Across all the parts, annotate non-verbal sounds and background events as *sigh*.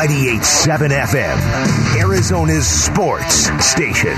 98.7 FM, Arizona's sports station.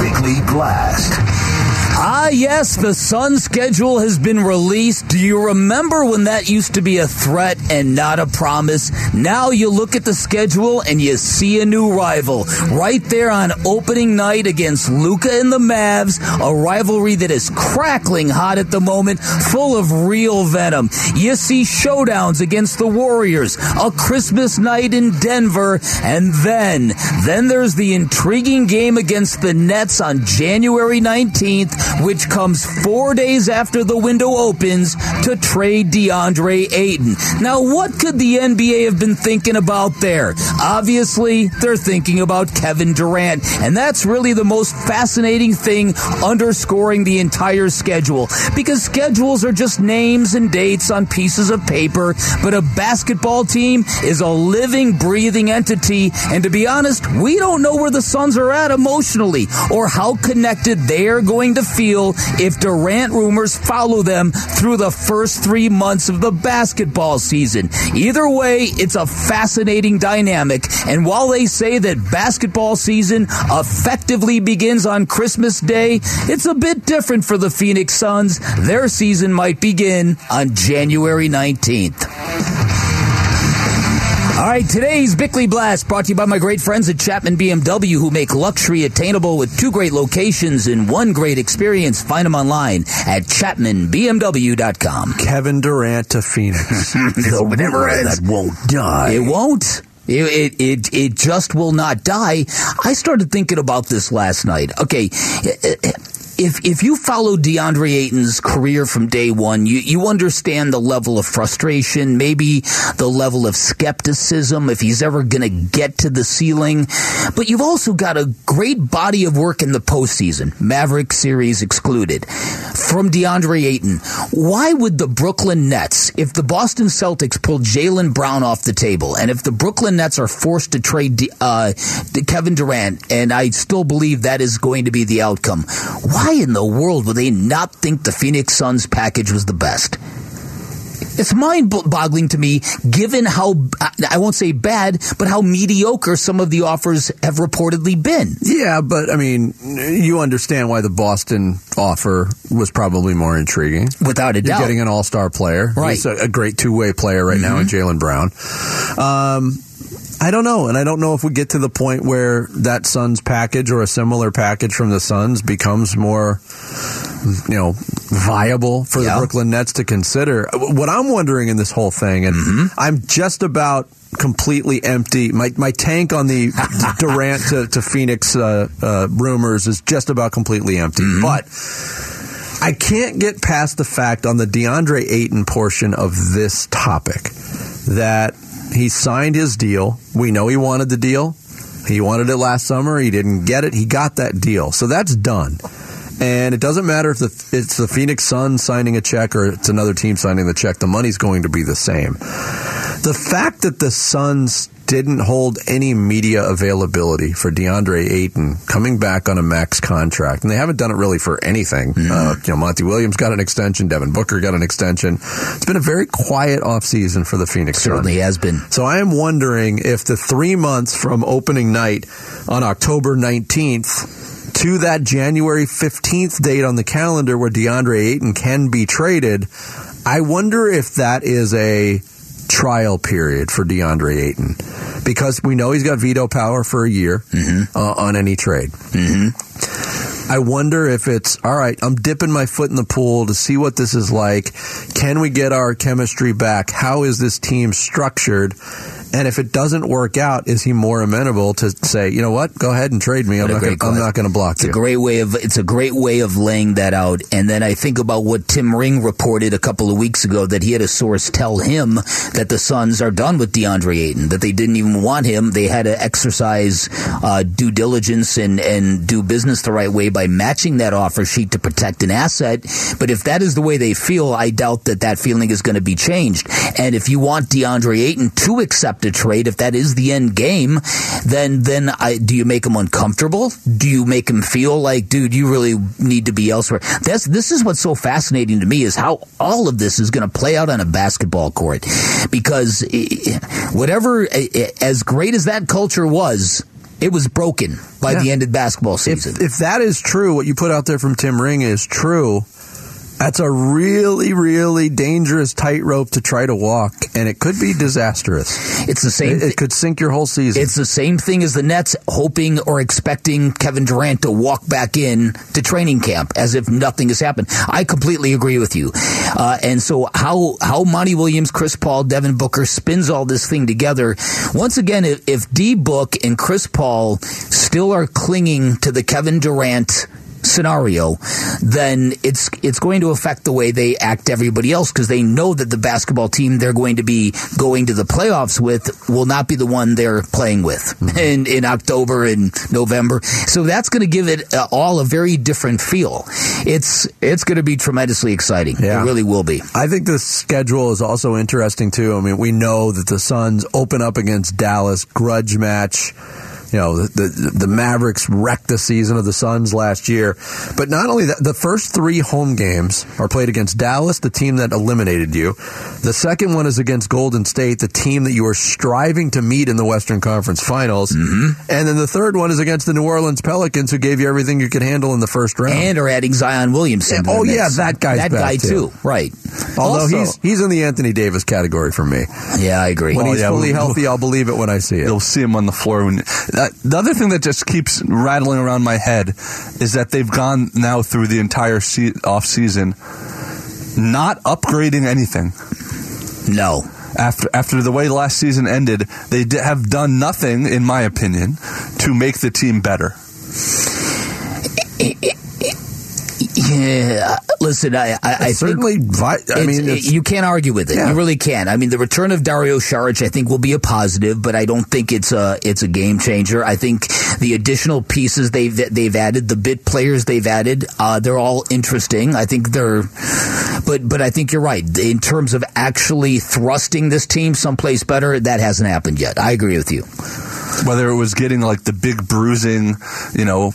Bickley Blast. Ah, yes, the Sun schedule has been released. Do you remember when that used to be a threat and not a promise? Now you look at the schedule and you see a new rival right there on opening night against Luka and the Mavs, a rivalry that is crackling hot at the moment, full of real venom. You see showdowns against the Warriors, a Christmas night in Denver, and then, then there's the intriguing game against the Nets on January 19th which comes four days after the window opens to trade DeAndre Ayton. Now, what could the NBA have been thinking about there? Obviously, they're thinking about Kevin Durant, and that's really the most fascinating thing underscoring the entire schedule because schedules are just names and dates on pieces of paper, but a basketball team is a living, breathing entity, and to be honest, we don't know where the Suns are at emotionally or how connected they're going to feel if Durant rumors follow them through the first three months of the basketball season. Either way, it's a fascinating dynamic. And while they say that basketball season effectively begins on Christmas Day, it's a bit different for the Phoenix Suns. Their season might begin on January 19th. All right, today's Bickley Blast brought to you by my great friends at Chapman BMW who make luxury attainable with two great locations and one great experience. Find them online at chapmanbmw.com. Kevin Durant to Phoenix. *laughs* it never ends. That won't die. It won't. It, it, it, it just will not die. I started thinking about this last night. Okay if if you follow DeAndre Ayton's career from day one, you, you understand the level of frustration, maybe the level of skepticism if he's ever going to get to the ceiling. But you've also got a great body of work in the postseason, Maverick series excluded, from DeAndre Ayton. Why would the Brooklyn Nets, if the Boston Celtics pull Jaylen Brown off the table, and if the Brooklyn Nets are forced to trade uh, Kevin Durant, and I still believe that is going to be the outcome, why why in the world would they not think the Phoenix Suns package was the best? It's mind boggling to me, given how, I won't say bad, but how mediocre some of the offers have reportedly been. Yeah, but I mean, you understand why the Boston offer was probably more intriguing. Without a You're doubt. getting an all star player. Right. He's a, a great two way player right mm-hmm. now in Jaylen Brown. Um, I don't know, and I don't know if we get to the point where that Suns package or a similar package from the Suns becomes more, you know, viable for yeah. the Brooklyn Nets to consider. What I'm wondering in this whole thing, and mm-hmm. I'm just about completely empty. My my tank on the *laughs* Durant to, to Phoenix uh, uh, rumors is just about completely empty, mm-hmm. but. I can't get past the fact on the DeAndre Ayton portion of this topic that he signed his deal. We know he wanted the deal. He wanted it last summer. He didn't get it. He got that deal. So that's done. And it doesn't matter if the, it's the Phoenix Suns signing a check or it's another team signing the check, the money's going to be the same. The fact that the Suns didn't hold any media availability for DeAndre Ayton coming back on a max contract, and they haven't done it really for anything. Mm-hmm. Uh, you know, Monty Williams got an extension, Devin Booker got an extension. It's been a very quiet offseason for the Phoenix Certainly has been. So I am wondering if the three months from opening night on October 19th to that January 15th date on the calendar where DeAndre Ayton can be traded, I wonder if that is a trial period for DeAndre Ayton because we know he's got veto power for a year mm-hmm. uh, on any trade. Mm-hmm. I wonder if it's all right. I'm dipping my foot in the pool to see what this is like. Can we get our chemistry back? How is this team structured? And if it doesn't work out, is he more amenable to say, you know what, go ahead and trade me? I'm not, gonna, I'm not going to block it's you. A great way of it's a great way of laying that out. And then I think about what Tim Ring reported a couple of weeks ago that he had a source tell him that the Suns are done with DeAndre Ayton, that they didn't even want him. They had to exercise uh, due diligence and and do business the right way by matching that offer sheet to protect an asset. But if that is the way they feel, I doubt that that feeling is going to be changed. And if you want DeAndre Ayton to accept to trade, if that is the end game, then then I, do you make him uncomfortable? Do you make him feel like, dude, you really need to be elsewhere? That's this is what's so fascinating to me is how all of this is going to play out on a basketball court because whatever as great as that culture was it was broken by yeah. the end of basketball season. If, if, that is true, what you put out there from Tim Ring is true, that's a really, really dangerous tightrope to try to walk, and it could be disastrous. It's the same. It, it, could sink your whole season. It's the same thing as the Nets hoping or expecting Kevin Durant to walk back in to training camp as if nothing has happened. I completely agree with you. Uh, and so how how Monty Williams, Chris Paul, Devin Booker spins all this thing together. Once again, if, if D Book and Chris Paul still are clinging to the Kevin Durant scenario, then it's it's going to affect the way they act everybody else because they know that the basketball team they're going to be going to the playoffs with will not be the one they're playing with mm-hmm. in in October and November. So that's going to give it uh, all a very different feel. It's it's going to be tremendously exciting. Yeah. It really will be. I think the schedule is also interesting too. I mean, we know that the Suns open up against Dallas, grudge match you know, the, the, the Mavericks wrecked the season of the Suns last year. But not only that, the first three home games are played against Dallas, the team that eliminated you. The second one is against Golden State, the team that you are striving to meet in the Western Conference Finals. Mm-hmm. And then the third one is against the New Orleans Pelicans, who gave you everything you could handle in the first round. And are adding Zion Williamson. oh, yeah, that guy's That guy, too. too. Right. Although also, he's, he's in the Anthony Davis category for me. Yeah, I agree. When oh, he's yeah, fully healthy, I'll believe it when I see it. You'll see him on the floor. When, the other thing that just keeps rattling around my head is that they've gone now through the entire se- off season not upgrading anything. No. After after the way last season ended, they have done nothing, in my opinion, to make the team better. Yeah, listen, I, I, I certainly. Vi- I mean, it, you can't argue with it. Yeah. You really can. I mean, the return of Dario Saric, I think, will be a positive, but I don't think it's a it's a game changer. I think the additional pieces they've they've added, the bit players they've added, uh, they're all interesting. I think they're, but but I think you're right in terms of actually thrusting this team someplace better. That hasn't happened yet. I agree with you. Whether it was getting like the big bruising, you know,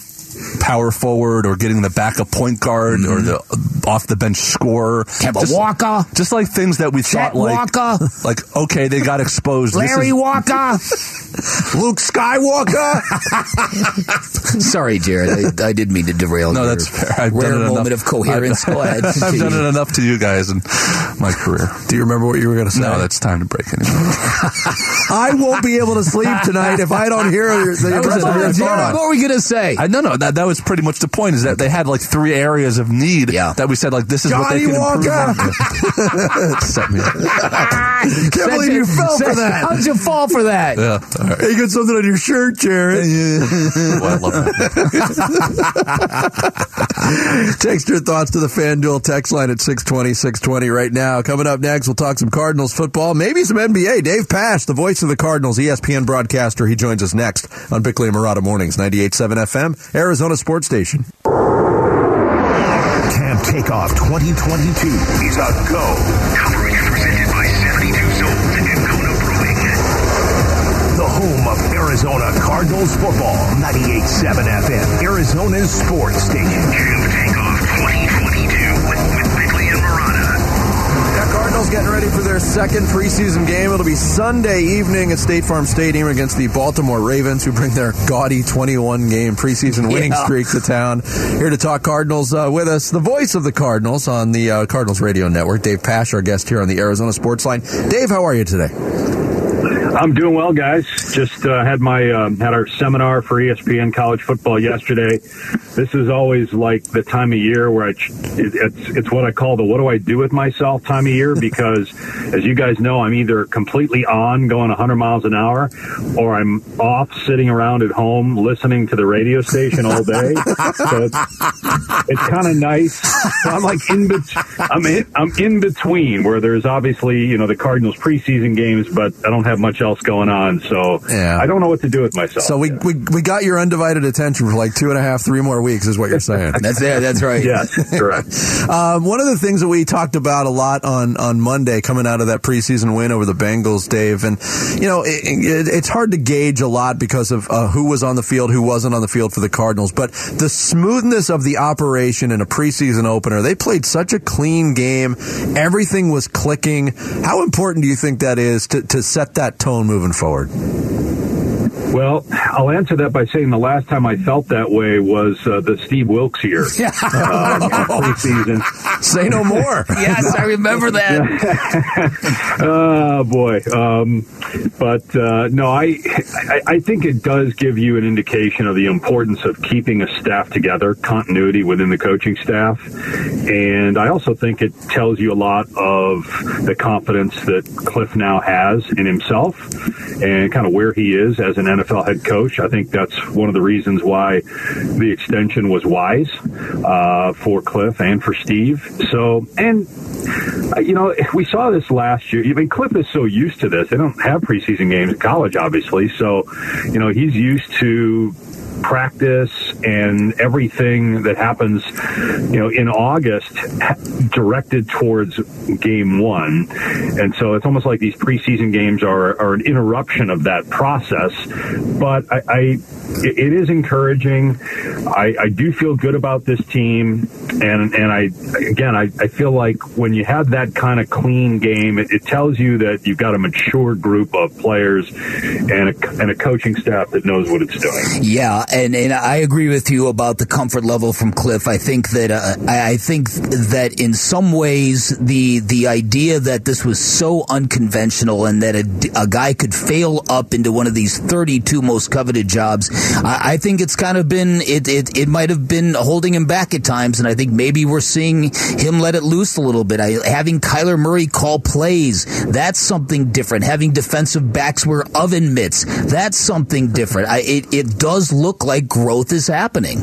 power forward or getting the backup point guard mm-hmm. or the off the bench scorer. Kemba just, Walker. Just like things that we Chet thought like Walker. *laughs* like okay, they got exposed. Larry is, Walker. *laughs* Luke Skywalker. *laughs* Sorry, Jared. I, I, didn't mean to derail. No, that's fair. I've rare done it moment enough. of coherence. I've, Go ahead. I've done it enough to you guys in my career. Do you remember what you were going to say? No, that's time to break anymore. I won't be able to sleep tonight if I don't hear the rest of your Jared, What were we going to say? I, no, no. That, that was pretty much the point. Is that they had like three areas of need yeah. that we said like this is Johnny what they can Walker. improve. *laughs* Set me up. *laughs* Can't believe you fell for that. How'd you fall for that? Yeah. Right. You got something on your shirt, Jared. well, oh, I love that. *laughs* Text your thoughts to the FanDuel text line at 620, 620 right now. Coming up next, we'll talk some Cardinals football, maybe some NBA. Dave Pasch, the voice of the Cardinals, ESPN broadcaster. He joins us next on Bickley and Marotta Mornings, 98.7 FM, Arizona Sports Station. Camp Takeoff 2022 is a go. Coverage presented by 72 Souls and Kona Brewing. The home of Arizona Cardinals football. 98.7 FM, Arizona's sports station. Camp Takeoff 2022 Cardinals getting ready for their second preseason game. It'll be Sunday evening at State Farm Stadium against the Baltimore Ravens, who bring their gaudy 21 game preseason *laughs* winning yeah. streak to town. Here to talk Cardinals uh, with us, the voice of the Cardinals on the uh, Cardinals Radio Network, Dave Pasch, our guest here on the Arizona Sports Line. Dave, how are you today? I'm doing well, guys. Just uh, had my uh, had our seminar for ESPN college football yesterday. This is always like the time of year where I, it's it's what I call the "what do I do with myself" time of year because, *laughs* as you guys know, I'm either completely on going 100 miles an hour, or I'm off sitting around at home listening to the radio station all day. so it's, it's kind of nice. So I'm like in between. I'm in, I'm in between where there's obviously you know the Cardinals preseason games, but I don't have much else going on, so Yeah. I don't know what to do with myself. So we, we we got your undivided attention for like two and a half, three more weeks, is what you're saying. *laughs* That's it. That's right. yes, correct. *laughs* Um, one of the things that we talked about a lot on, on Monday coming out of that preseason win over the Bengals, Dave, and you know it, it, it's hard to gauge a lot because of uh, who was on the field, who wasn't on the field for the Cardinals, but the smoothness of the operation in a preseason opener, they played such a clean game, everything was clicking. How important do you think that is to, to set that tone moving forward? Well, I'll answer that by saying the last time I felt that way was uh, the Steve Wilkes year, *laughs* um, preseason. Say no more. *laughs* Yes, I remember that. *laughs* Oh boy, um, but uh, no, I, I I think it does give you an indication of the importance of keeping a staff together, continuity within the coaching staff, and I also think it tells you a lot of the confidence that Cliff now has in himself and kind of where he is as an NFL head coach. I think that's one of the reasons why the extension was wise uh, for Cliff and for Steve. So, and uh, you know, we saw this last year. Mean, Cliff is so used to this. They don't have preseason games in college, obviously. So, you know, he's used to practice and everything that happens, you know, in August directed towards game one. And so it's almost like these preseason games are, are an interruption of that process. But I, I it is encouraging. I, I do feel good about this team. And, and I, again, I, I feel like when you have that kind of clean game, it, it tells you that you've got a mature group of players and a, and a coaching staff that knows what it's doing. Yeah, and, and I agree with you about the comfort level from Cliff. I think that uh, I, think that in some ways the the idea that this was so unconventional and that a, a guy could fail up into one of these 32 most coveted jobs, I, I think it's kind of been it it, it might have been holding him back at times, and I think maybe we're seeing him let it loose a little bit. I, having Kyler Murray call plays, that's something different. Having defensive backs wear oven mitts, that's something different. I, it it does look like growth is happening.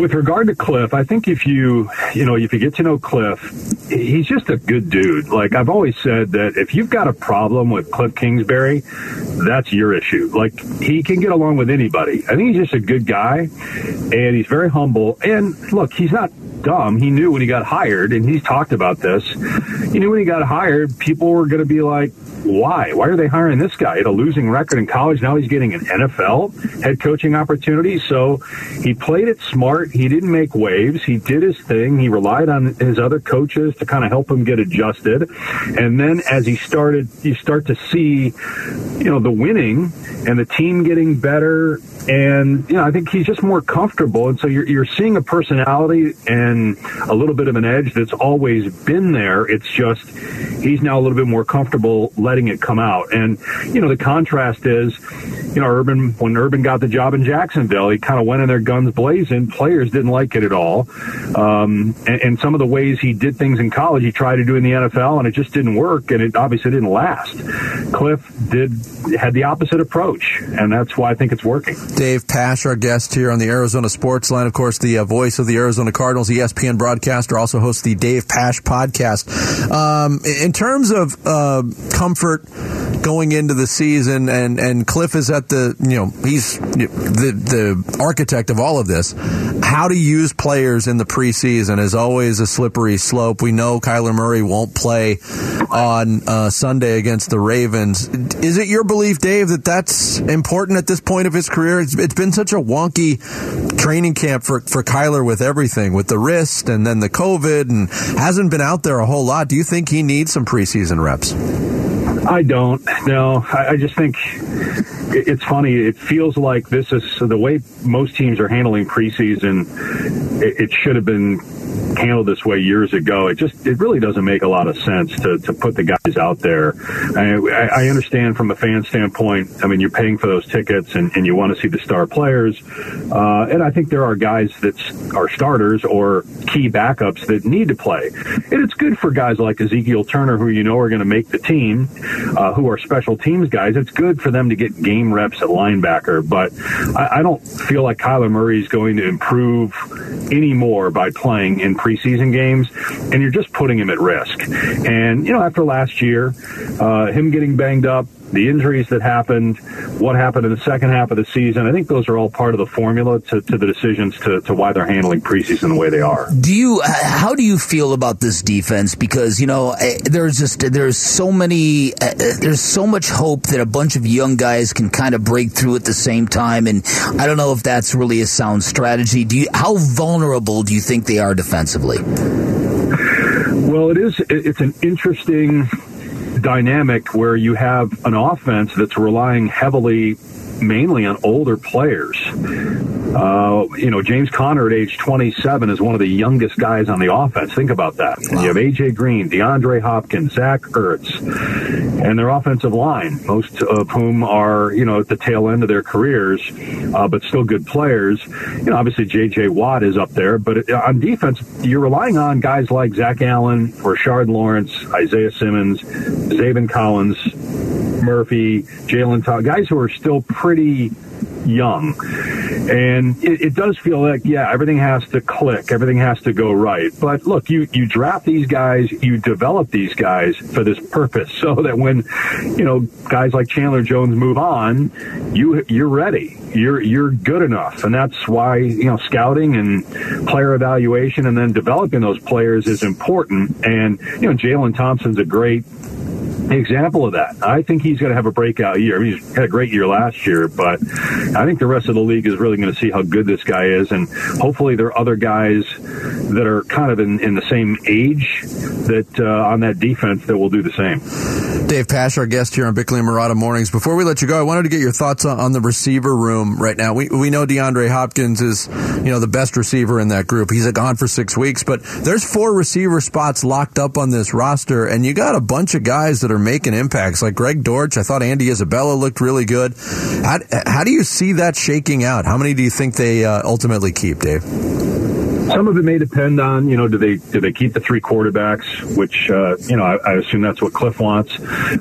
With regard to Cliff, I think if you, you know, if you get to know Cliff, he's just a good dude. Like I've always said that if you've got a problem with Cliff Kingsbury, that's your issue. Like he can get along with anybody. I think he's just a good guy and he's very humble. And look, he's not dumb. He knew when he got hired and he's talked about this. He knew when he got hired, people were going to be like, why? Why are they hiring this guy? He had a losing record in college. Now he's getting an NFL head coaching opportunity. So he played it smart. He didn't make waves. He did his thing. He relied on his other coaches to kind of help him get adjusted. And then as he started, you start to see, you know, the winning and the team getting better. And, you know, I think he's just more comfortable. And so you're, you're seeing a personality and a little bit of an edge that's always been there. It's just he's now a little bit more comfortable letting it come out. And, you know, the contrast is, you know, Urban, when Urban got the job in Jacksonville, he kind of went in there guns blazing. Players didn't like it at all. Um, and, and some of the ways he did things in college, he tried to do in the NFL, and it just didn't work, and it obviously didn't last. Cliff did had the opposite approach, and that's why I think it's working. Dave Pasch, our guest here on the Arizona Sports Line, of course, the uh, voice of the Arizona Cardinals, ESPN broadcaster, also hosts the Dave Pasch podcast. Um, in terms of uh, comfort going into the season, and, and Cliff is at the, you know, he's the, the architect of all of this. How to use players in the preseason is always a slippery slope. We know Kyler Murray won't play on uh, Sunday against the Ravens. Is it your belief, Dave, that that's important at this point of his career? It's, it's been such a wonky training camp for, for Kyler with everything, with the wrist and then the COVID, and hasn't been out there a whole lot. Do you think he needs some preseason reps? I don't. No, I, I just think it- it's funny. It feels like this is the way most teams are handling preseason. It, it should have been handled this way years ago. It just it really doesn't make a lot of sense to, to put the guys out there. I, I understand from a fan standpoint. I mean, you're paying for those tickets and, and you want to see the star players, uh, and I think there are guys that are starters or key backups that need to play. And it's good for guys like Ezekiel Turner, who you know are going to make the team, uh, who are special teams guys. It's good for them to get game reps at linebacker, but I, I don't feel like Kyler Murray is going to improve any more by playing in preseason games, and you're just putting him at risk. And, you know, after last year, uh, him getting banged up, the injuries that happened, what happened in the second half of the season. I think those are all part of the formula to, to the decisions to, to why they're handling preseason the way they are. Do you? How do you feel about this defense? Because you know eh, there's just there's so many uh, there's so much hope that a bunch of young guys can kind of break through at the same time, and I don't know if that's really a sound strategy. Do you? How vulnerable do you think they are defensively? Well, it is. It's an interesting dynamic where you have an offense that's relying heavily mainly on older players. Uh, you know, James Conner at age 27 is one of the youngest guys on the offense. Think about that. Wow. You have A.J. Green, DeAndre Hopkins, Zach Ertz, and their offensive line, most of whom are, you know, at the tail end of their careers, uh, but still good players. You know, obviously J.J. Watt is up there, but on defense, you're relying on guys like Zach Allen, Rashard Lawrence, Isaiah Simmons, Zaven Collins, Murphy, Jalen Todd, guys who are still pretty young. And it, it, does feel like, yeah, everything has to click, everything has to go right. But look, you, you draft these guys, you develop these guys for this purpose *laughs* so that when, you know, guys like Chandler Jones move on, you, you're ready. You're, you're good enough. And that's why, you know, scouting and player evaluation and then developing those players is important. And, you know, Jalen Thompson's a great example of that. I think he's going to have a breakout year. I mean, he's had a great year last year, but I think the rest of the league is really going to see how good this guy is, and hopefully there are other guys that are kind of in, in the same age that uh, on that defense that will do the same. Dave Pasch, our guest here on Bickley and Marotta Mornings. Before we let you go, I wanted to get your thoughts on, on the receiver room right now. We we know DeAndre Hopkins is you know the best receiver in that group. He's gone for six weeks, but there's four receiver spots locked up on this roster, and you got a bunch of guys that are making impacts like Greg Dortch. I thought Andy Isabella looked really good. How, how do you see that shaking out? How many do you think they uh, ultimately keep, Dave? Some of it may depend on you know do they do they keep the three quarterbacks, which uh, you know I, I, assume that's what Cliff wants,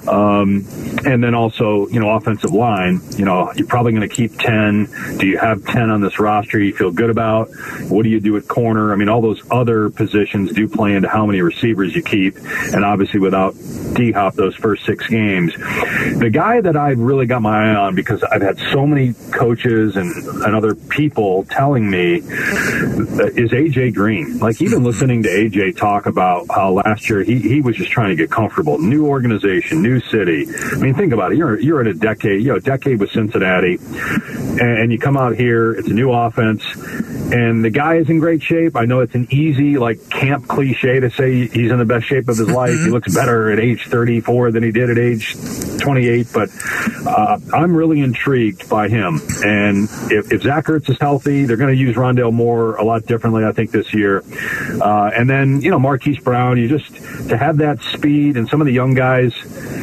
um, and then also you know offensive line. You know you're probably going to keep ten. Do you have ten on this roster you feel good about? What do you do at corner? I mean all those other positions do play into how many receivers you keep, and obviously without D Hop those first six games, the guy that I've really got my eye on because I've had so many coaches and, and other people telling me is AJ Green. Like even listening to AJ talk about how last year he, he was just trying to get comfortable. New organization, new city. I mean, think about it. You're you're in a decade, you know, a decade with Cincinnati, and you come out here. It's a new offense, and the guy is in great shape. I know it's an easy like camp cliche to say he's in the best shape of his *laughs* life. He looks better at age 34 than he did at age 28, but uh, I'm really intrigued by him. And if, if Zach Ertz is healthy, they're going to use Rondale Moore a lot differently. I think, this year. Uh, and then, you know, Marquise Brown, you just, to have that speed and some of the young guys,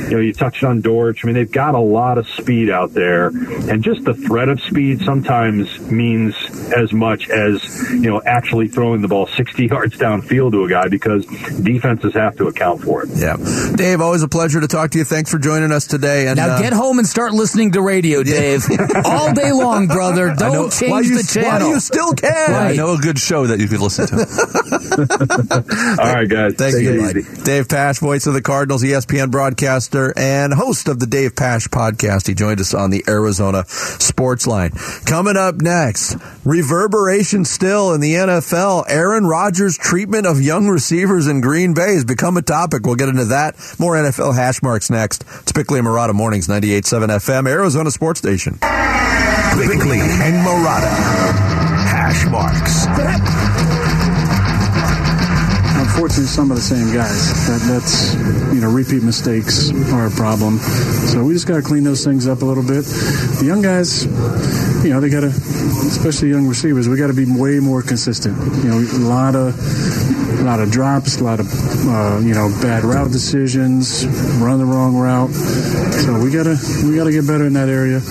you know, you touched on Dortch. I mean, they've got a lot of speed out there. And just the threat of speed sometimes means as much as, you know, actually throwing the ball 60 *laughs* yards downfield to a guy because defenses have to account for it. Yeah. Dave, always a pleasure to talk to you. Thanks for joining us today. And Now uh, get home and start listening to radio, Dave. *laughs* All day long, brother. Don't change you, the channel. you still can. Right. I know a good show that you could listen to. *laughs* All right, guys. Thank Take you, Dave Pasch, voice of the Cardinals, ESPN broadcaster, and host of the Dave Pasch podcast. He joined us on the Arizona Sports Line. Coming up next, reverberation still in the NFL. Aaron Rodgers' treatment of young receivers in Green Bay has become a topic. We'll get into that. More NFL hash marks next. It's Bickley and Marotta Mornings, 98.7 FM, Arizona Sports Station. Bickley and Marotta. Hash marks unfortunately some of the same guys. That, that's you know repeat mistakes are a problem. So we just got to clean those things up a little bit. The young guys, you know, they got to, especially young receivers, we got to be way more consistent. You know, a lot of a lot of drops, a lot of uh, you know bad route decisions, run the wrong route. So we gotta we gotta get better in that area.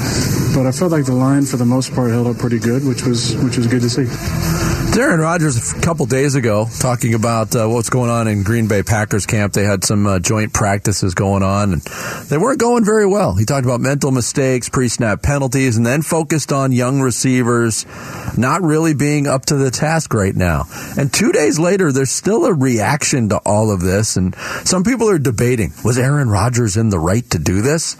But I felt like the line for the most part held up pretty good, which was which was good to see. Aaron Rodgers a couple days ago talking about uh, what's going on in Green Bay Packers camp. They had some uh, joint practices going on, and they weren't going very well. He talked about mental mistakes, pre-snap penalties, and then focused on young receivers not really being up to the task right now. And two days later, there's still a reaction to all of this, and some people are debating: was Aaron Rodgers in the right to do this?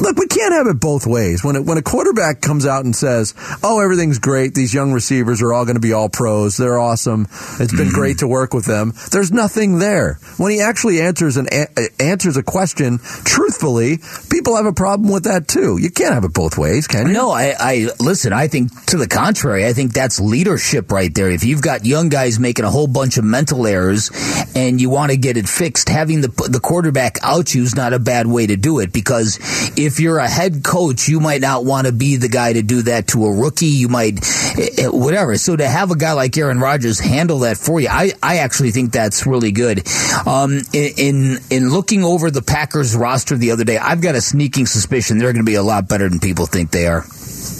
Look, we can't have it both ways. When it, when a quarterback comes out and says, "Oh, everything's great. These young receivers are all going to be all pros. They're awesome. It's been Mm-hmm. great to work with them." There's nothing there. When he actually answers an a- answers a question truthfully, people have a problem with that too. You can't have it both ways, can you? No, I, I listen. I think to the contrary. I think that's leadership right there. If you've got young guys making a whole bunch of mental errors and you want to get it fixed, having the the quarterback out you is not a bad way to do it. Because if you're a head coach, you might not want to be the guy to do that to a rookie. You might eh, eh, whatever. So to have a guy like Aaron Rodgers handle that for you, I I actually think that's really good. Um, in, in in looking over the Packers roster the other day, I've got a sneaking suspicion they're going to be a lot better than people think they are.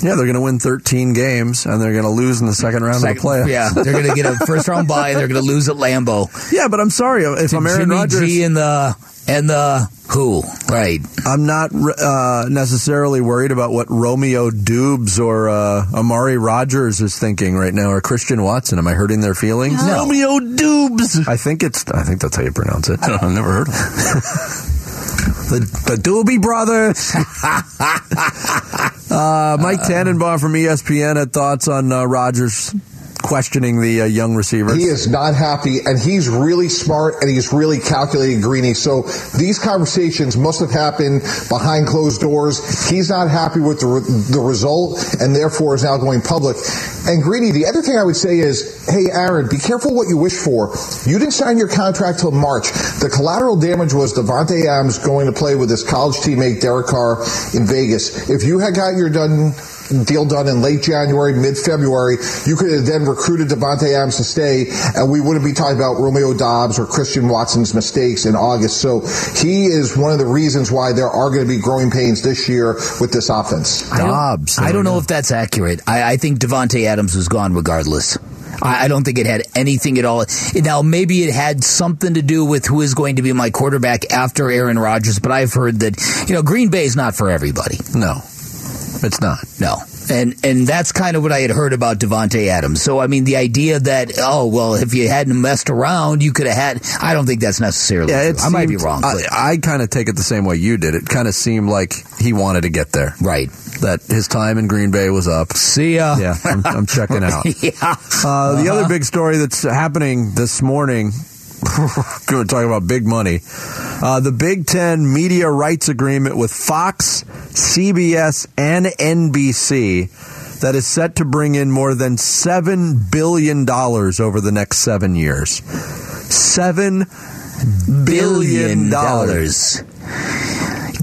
Yeah, they're going to win 13 games and they're going to lose in the second round of the playoffs. Yeah, they're going to get a *laughs* first round bye. And they're going to lose at Lambeau. yeah, but I'm sorry if I'm Aaron Rodgers. And the and the who right? I'm not uh, necessarily worried about what Romeo Doubs or uh, Amari Rodgers is thinking right now, or Christian Watson. Am I hurting their feelings? No. Romeo Doubs. I think it's. I think that's how you pronounce it. I don't, i've never heard of him. *laughs* The, the Doobie Brothers. *laughs* uh, Mike Tannenbaum from ESPN had thoughts on uh, Rodgers questioning the uh, young receivers. He is not happy, and he's really smart and he's really calculated, Greeny. So these conversations must have happened behind closed doors. He's not happy with the, re- the result, and therefore is now going public. And Greeny, the other thing I would say is, hey, Aaron, be careful what you wish for. You didn't sign your contract till March. The collateral damage was Davante Adams going to play with his college teammate Derek Carr in Vegas. If you had got your done deal done in late January, mid February, you could have then recruited Davante Adams to stay, and we wouldn't be talking about Romeo Doubs or Christian Watson's mistakes in August. So he is one of the reasons why there are going to be growing pains this year with this offense. I don't- Dobbs. I don't know if that's accurate. I, I think Davante Adams was gone regardless. I, I don't think it had anything at all. Now, maybe it had something to do with who is going to be my quarterback after Aaron Rodgers, but I've heard that, you know, Green Bay is not for everybody. No, it's not. No. And and that's kind of what I had heard about Davante Adams. So I mean the idea that oh well if you hadn't messed around you could have had I don't think that's necessarily Yeah, I might be wrong. I, but- I kind of take it the same way you did. It kind of seemed like he wanted to get there. right. That his time in Green Bay was up. See ya. Yeah, I'm, I'm checking *laughs* out. yeah. Uh, the other big story that's happening this morning, *laughs* we're talking about big money. Uh, the Big Ten media rights agreement with Fox, CBS, and NBC that is set to bring in more than $7 billion over the next seven years. $7 billion. dollars.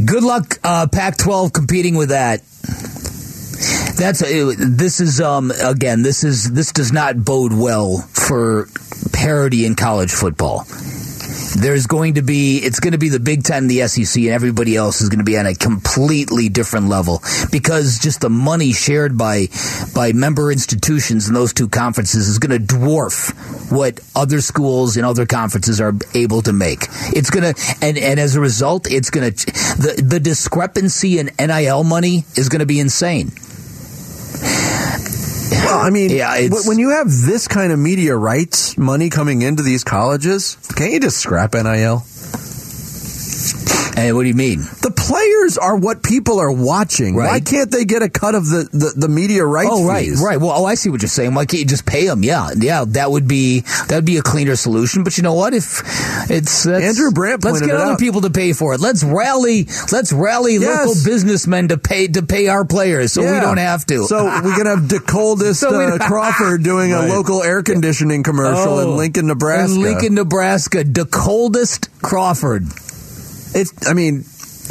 Good luck, uh, Pac-12, competing with that. That's uh, this is um again this is this does not bode well for parity in college football. There's going to be it's going to be the Big Ten, the SEC, and everybody else is going to be on a completely different level because just the money shared by by member institutions in those two conferences is going to dwarf what other schools in other conferences are able to make. It's going to and and as a result, it's going to the the discrepancy in NIL money is going to be insane. Well, I mean, Yeah, when you have this kind of media rights money coming into these colleges, can't you just scrap NIL? And what do you mean? The players are what people are watching. Why can't they get a cut of the, the, the media rights Oh right, fees? right. Well, oh, I see what you're saying. Why can't you just pay them? Yeah, yeah. That would be that would be a cleaner solution. But you know what? If it's Andrew Brandt let's get other out. people to pay for it. Let's rally. Let's rally Yes. local businessmen to pay to pay our players, so we don't have to. So we can have the coldest *laughs* So uh, Crawford doing a *laughs* local air conditioning commercial in Oh, Lincoln, Nebraska. In Lincoln, Nebraska, the coldest Crawford. It's, I mean,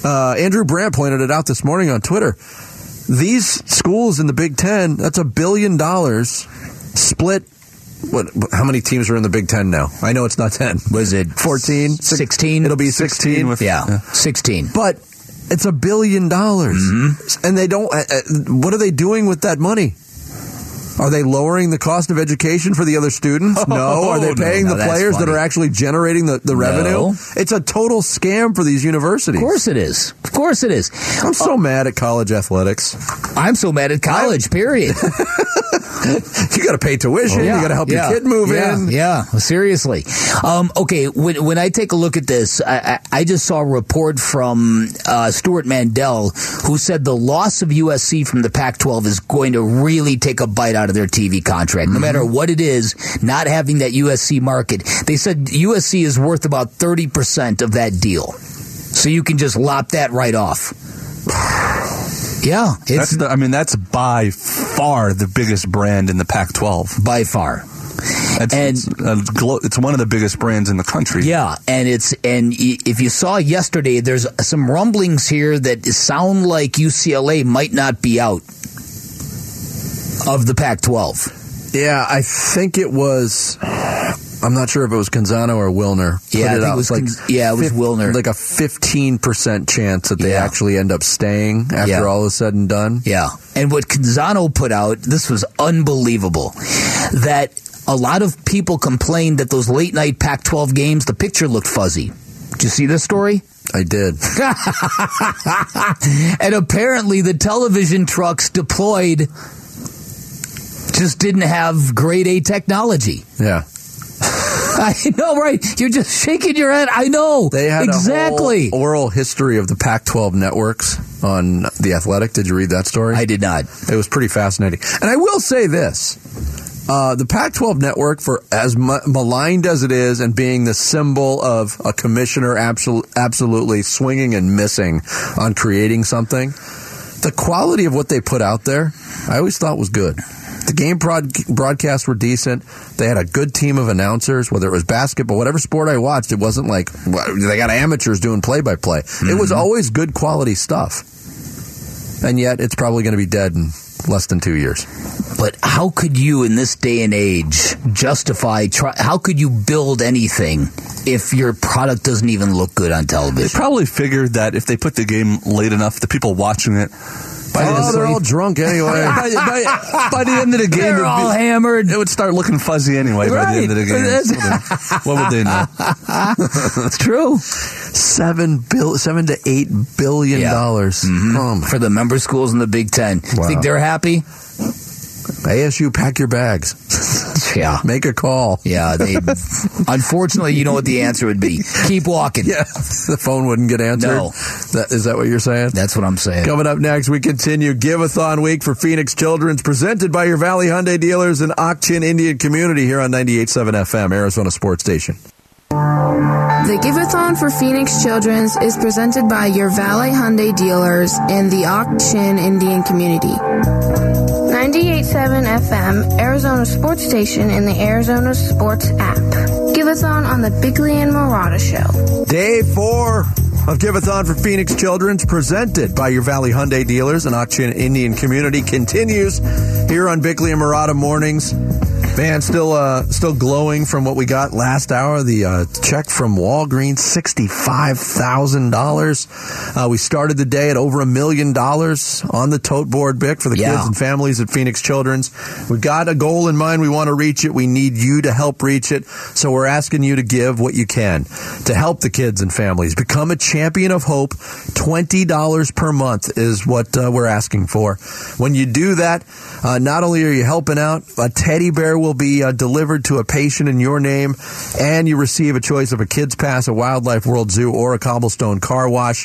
uh, Andrew Brandt pointed it out this morning on Twitter. These schools in the Big Ten, that's a billion dollars split what? How many teams are in the Big Ten now? I know it's not ten. Was it *laughs* 14? 16? It'll be sixteen. with- yeah, Yeah. 16. but it's a billion dollars, and they don't. Uh, uh, what are they doing with that money? Are they lowering the cost of education for the other students? *laughs* No. Are they paying No, the that's players that are actually generating the, the revenue? It's a total scam for these universities. Of course it is. Of course it is. I'm so uh, mad at college athletics. I'm so mad at college, period. *laughs* You got to pay tuition. you got to help yeah, your kid move yeah, in. Yeah, seriously. Um, okay, when, when I take a look at this, I, I, I just saw a report from uh, Stewart Mandel who said the loss of USC from the Pac 12 is going to really take a bite out of their TV contract. No matter what it is, not having that USC market. They said USC is worth about 30% of that deal. So you can just lop that right off. Yeah, it's That's the, I mean, that's by far the biggest brand in the Pac-12. by far. It's, And- it's, uh, glo- it's one of the biggest brands in the country. Yeah, and it's and if you saw yesterday, there's some rumblings here that sound like UCLA might not be out of the Pac-12. Yeah, I think it was. I'm not sure if it was Canzano or Wilner. Yeah, I think it was like yeah, it was Wilner. Like a 15 percent chance that they Yeah. actually end up staying after Yeah. all is said and done. Yeah, and what Canzano put out, this was unbelievable. That a lot of people complained that those late night Pac-12 games, the picture looked fuzzy. Did you see this story? I did. *laughs* and apparently the television trucks deployed just didn't have grade A technology. Yeah, *laughs* I know, right? You're just shaking your head. I know. they had exactly. oral history of the Pac-12 networks on the Athletic. Did you read that story? I did not. It was pretty fascinating. And I will say this. Uh, the Pac-12 network, for as maligned as it is, and being the symbol of a commissioner absol- absolutely swinging and missing on creating something, the quality of what they put out there, I always thought was good. The game broad- broadcasts were decent. They had a good team of announcers, whether it was basketball, whatever sport I watched. It wasn't like they got amateurs doing play-by-play. It was mm-hmm. always good quality stuff. And yet, it's probably going to be dead in less than two years. But how could you, in this day and age, justify? Try, how could you build anything if your product doesn't even look good on They television? probably figured that if they put the game late enough, the people watching it. By, oh, the, they're all drunk anyway. *laughs* by, by, by the end of the game, They're all be- hammered. it would start looking fuzzy anyway by the end of the game. That's- So then, what would they know? *laughs* It's true. seven bill, seven to eight billion Yeah. dollars. Mm-hmm. Oh For the member schools in the Big Ten, Wow. think they're happy? ASU, pack your bags. *laughs* Yeah. Make a call. Yeah, they. unfortunately, you know what the answer would be. Keep walking. Yeah, the phone wouldn't get answered. No. That, is that what you're saying? That's what I'm saying. Coming up next, we continue Giveathon Week for Phoenix Children's, presented by your Valley Hyundai dealers in Ak-Chin Indian Community here on 98.7 FM, Arizona Sports Station. The Giveathon for Phoenix Children's is presented by your Valley Hyundai dealers in the Chin Indian community. 98.7 FM, Arizona Sports Station in the Arizona Sports app. Giveathon on the Bickley and Marotta Show. Day four of Giveathon for Phoenix Children's, presented by your Valley Hyundai dealers in Ak-Chin Indian Community, continues here on Bickley and Marotta mornings. Man, still uh, still glowing from what we got last hour. The uh, check from Walgreens, sixty five thousand dollars. Uh, we started the day at over a million dollars on the tote board, Bick, for the Yeah. kids and families at Phoenix Children's. We've got a goal in mind. We want to reach it. We need you to help reach it. So we're asking you to give what you can to help the kids and families. Become a champion of hope. $20 per month is what uh, we're asking for. When you do that, uh, not only are you helping out, a teddy bear will be uh, delivered to a patient in your name, and you receive a choice of a kids pass, a Wildlife World Zoo, or a cobblestone car wash.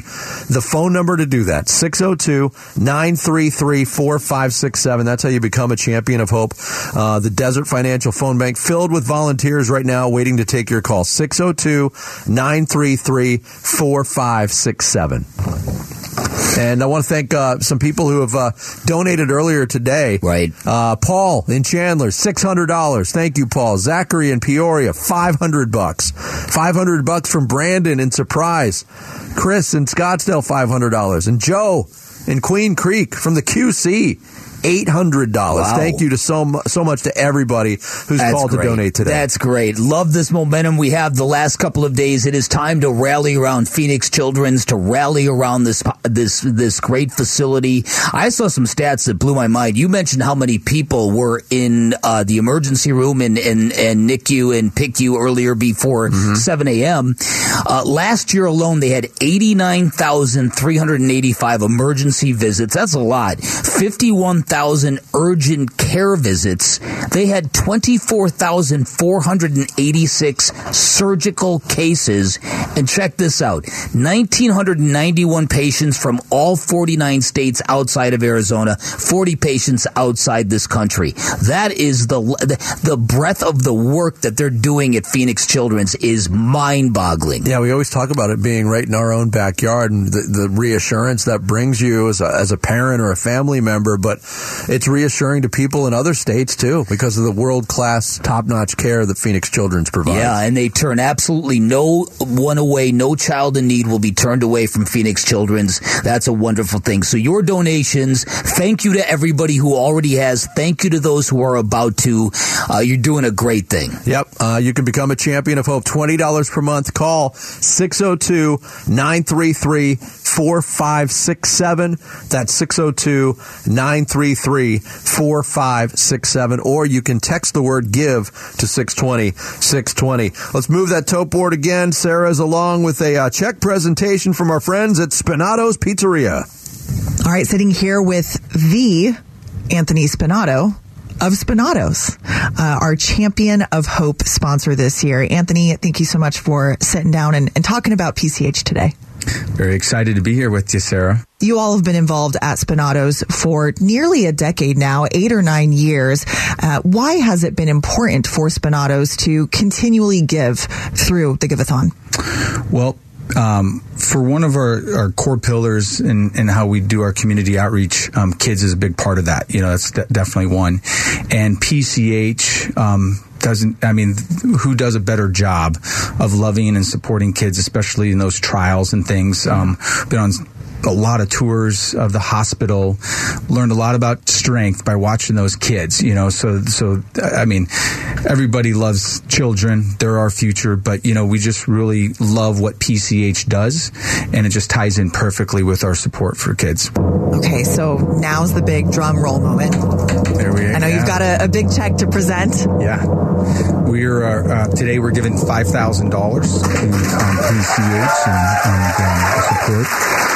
The phone number to do that, 602-933-4567. That's how you become a champion of hope. Uh, the Desert Financial Phone Bank filled with volunteers right now waiting to take your call. 602-933-4567. And I want to thank uh, some people who have uh, donated earlier today. Right. Uh, Paul in Chandler, six hundred dollars. Thank you, Paul. Zachary in Peoria, five hundred bucks. Five hundred bucks from Brandon in Surprise. Chris in Scottsdale, five hundred dollars, and Joe in Queen Creek from the QC. Eight hundred dollars. Wow. Thank you to so so much to everybody who's That's called great. to donate today. That's great. Love this momentum we have the last couple of days. It is time to rally around Phoenix Children's, to rally around this this this great facility. I saw some stats that blew my mind. You mentioned how many people were in uh, the emergency room and, and, and NICU and PICU earlier before 7 a.m. Uh, last year alone, they had 89,385 emergency visits. That's a lot. 51,000 urgent care visits. They had 24,486 surgical cases. And check this out 1,991 patients from all 49 states outside of Arizona, 40 patients outside this country. That is the, the, the breadth of the work that they're doing at Phoenix Children's is mind boggling. Yeah, we always talk about it being right in our own backyard and the, the reassurance that brings you as a, as a parent or a family member, but it's reassuring to people in other states too because of the world class, top notch care that Phoenix Children's provides. Yeah, and they turn absolutely no one away. No child in need will be turned away from Phoenix Children's. That's a wonderful thing. So your donations, thank you to everybody who already has. Thank you to those who are about to. Uh, you're doing a great thing. Yep. Uh, you can become a champion of hope. $20 per month. Call 602 933 4567. That's 602 933 4567. Or you can text the word give to 620 620. Let's move that tote board again. Sarah's along with a uh, check presentation from our friends at Spinato's Pizzeria. All right, sitting here with the Anthony Spinato of Spinatos, uh, our champion of hope sponsor this year. Anthony, thank you so much for sitting down and, and talking about PCH today. Very excited to be here with you, Sarah. You all have been involved at Spinatos for nearly a decade now, eight or nine years. Uh, why has it been important for Spinatos to continually give through the Giveathon? Well, um, for one of our, our core pillars in, in how we do our community outreach, um, kids is a big part of that. You know, that's de- definitely one. And PCH, um, doesn't, I mean, who does a better job of loving and supporting kids, especially in those trials and things? Um, been on a lot of tours of the hospital, learned a lot about strength by watching those kids, you know. So, so, I mean, everybody loves children. They're our future, but, you know, we just really love what PCH does, and it just ties in perfectly with our support for kids. Okay, so now's the big drum roll moment. There we are. I know you've got a, a big check to present. Yeah. We're uh, uh, today we're giving five thousand dollars to um, PCH and, and um, support,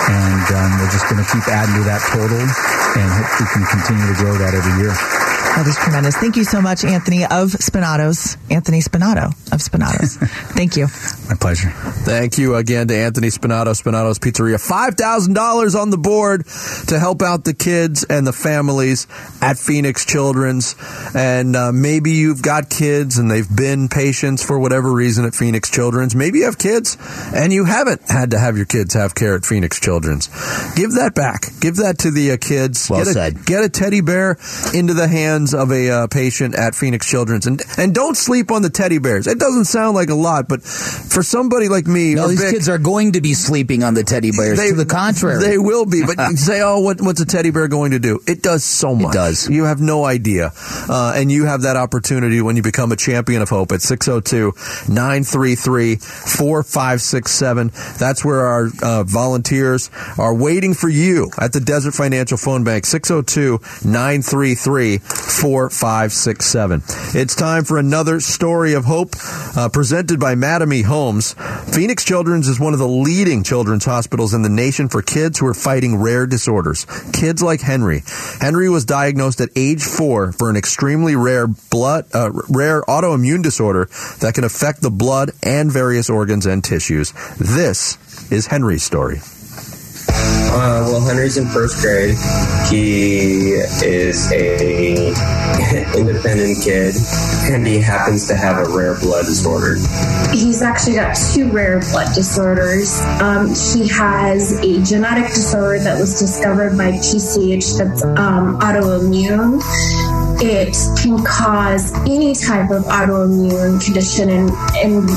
and um, we're just going to keep adding to that total, and hope we can continue to grow that every year. That is tremendous. Thank you so much, Anthony of Spinatos. Anthony Spinato of Spinatos. *laughs* Thank you. My pleasure. Thank you again to Anthony Spinato, Spinato's Pizzeria. $5,000 on the board to help out the kids and the families at Phoenix Children's. And uh, maybe you've got kids and they've been patients for whatever reason at Phoenix Children's. Maybe you have kids and you haven't had to have your kids have care at Phoenix Children's. Give that back. Give that to the uh, kids. Well get a, said. Get a teddy bear into the hands of a uh, patient at Phoenix Children's, and and don't sleep on the teddy bears. It doesn't sound like a lot, but for somebody like me, No, these Vic, kids are going to be sleeping on the teddy bears. to the contrary, they will be. But *laughs* you say, oh, what, what's a teddy bear going to do? It does so much. does. You have no idea. Uh, and you have that opportunity when you become a champion of hope at 602 933 4567. That's where our uh, volunteers are waiting for you at the Desert Financial Phone Bank, 602 933 4567. It's time for another story of hope uh, presented by Madame. Homes. Phoenix Children's is one of the leading children's hospitals in the nation for kids who are fighting rare disorders. Kids like Henry. Henry was diagnosed at age four for an extremely rare blood, uh, rare autoimmune disorder that can affect the blood and various organs and tissues. This is Henry's story. Uh, well, Henry's in first grade. He is a *laughs* independent kid, and he happens to have a rare blood disorder. He's actually got two rare blood disorders. Um, he has a genetic disorder that was discovered by PCH that's um, autoimmune. It can cause any type of autoimmune condition, and, and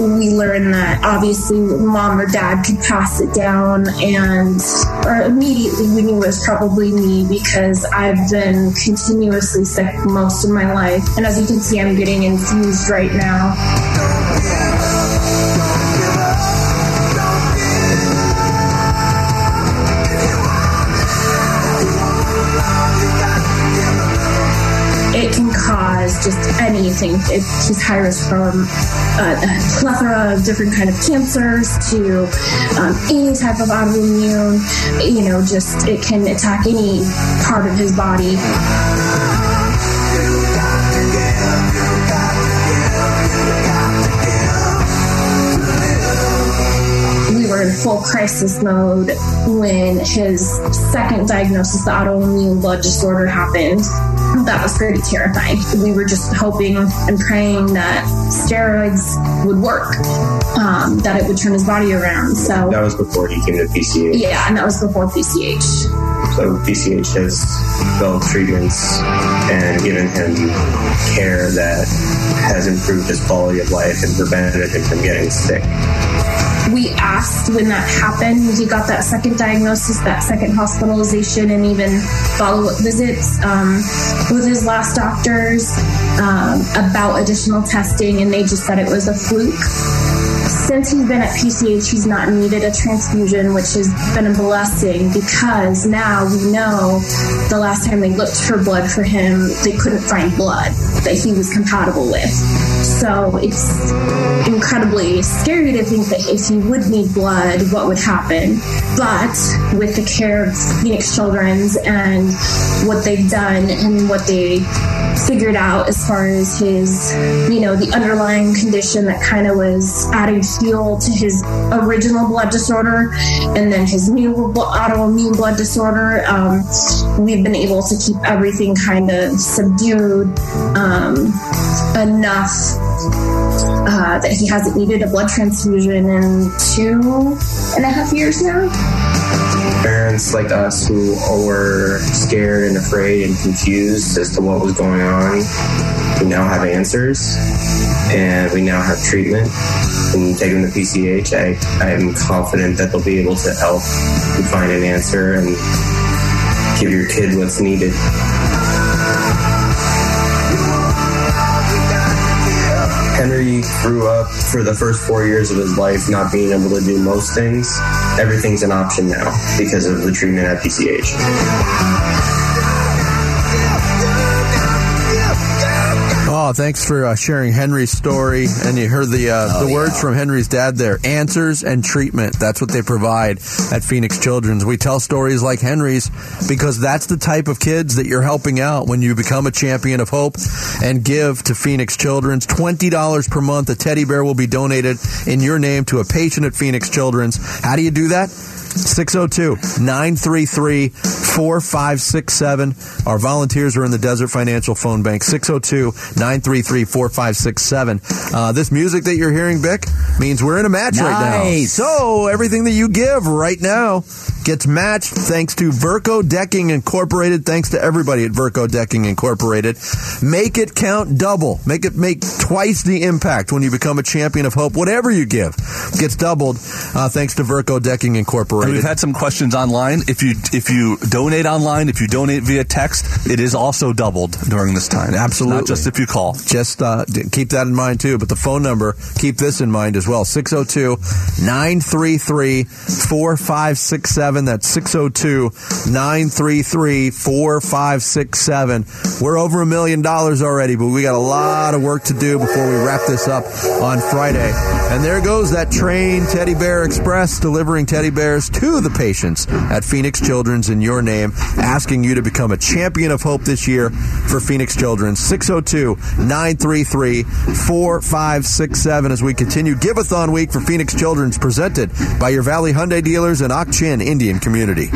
we learned that obviously mom or dad could pass it down, and or immediately we knew it was probably me because I've been continuously sick most of my life. And as you can see, I'm getting infused right now. Just anything. It, he's high risk from uh, a plethora of different kind of cancers to um, any type of autoimmune. You know, just it can attack any part of his body. we were in full crisis mode when his second diagnosis, the autoimmune blood disorder, happened. That was pretty terrifying. We were just hoping and praying that steroids would work, um, that it would turn his body around. So That was before he came to PCH. yeah, and that was before PCH. So PCH has developed treatments and given him care that has improved his quality of life and prevented him from getting sick. We asked when that happened. He got that second diagnosis, that second hospitalization, and even follow up visits um, with his last doctors um, about additional testing, and they just said it was a fluke. Since he's been at PCH, he's not needed a transfusion, which has been a blessing because now we know the last time they looked for blood for him, they couldn't find blood that he was compatible with. So it's incredibly scary to think that if he would need blood, what would happen. But with the care of Phoenix Children's and what they've done and what they figured out as far as his, you know, the underlying condition that kind of was adding fuel to his original blood disorder and then his new autoimmune blood disorder, um, we've been able to keep everything kind of subdued um, enough uh, that he hasn't needed a blood transfusion in two and a half years now. Parents like us who were scared and afraid and confused as to what was going on, we now have answers and we now have treatment. And taking the PCH, I, I am confident that they'll be able to help you find an answer and give your kid what's needed. Henry grew up for the first four years of his life not being able to do most things. Everything's an option now because of the treatment at PCH. Oh, thanks for uh, sharing Henry's story. *laughs* And you heard the uh, the words from Henry's dad there. Answers and treatment. That's what they provide at Phoenix Children's. We tell stories like Henry's because that's the type of kids that you're helping out when you become a champion of hope and give to Phoenix Children's. $20 per month. A teddy bear will be donated in your name to a patient at Phoenix Children's. How do you do that? 602 933 4567. Our volunteers are in the Desert Financial Phone Bank. 602 933 4567. Uh, This music that you're hearing, Bick, means we're in a match right now. Nice. So everything that you give right now gets matched thanks to Verco Decking Incorporated. Thanks to everybody at Verco Decking Incorporated. Make it count double. Make it make twice the impact when you become a champion of hope. Whatever you give gets doubled uh, thanks to Verco Decking Incorporated. And we've had some questions online. If you if you donate online, if you donate via text, it is also doubled during this time. Absolutely. not just if you call. Just uh, keep that in mind too. But the phone number, keep this in mind as well 602 933 4567. That's 602 933 4567. We're over a million dollars already, but we got a lot of work to do before we wrap this up on Friday. And there goes that train, Teddy Bear Express, delivering teddy bears to the patients at Phoenix Children's in your name, asking you to become a champion of hope this year for Phoenix Children's. 602 933 4567 as we continue Giveathon Week for Phoenix Children's, presented by your Valley Hyundai dealers and Ak-Chin Indian Community.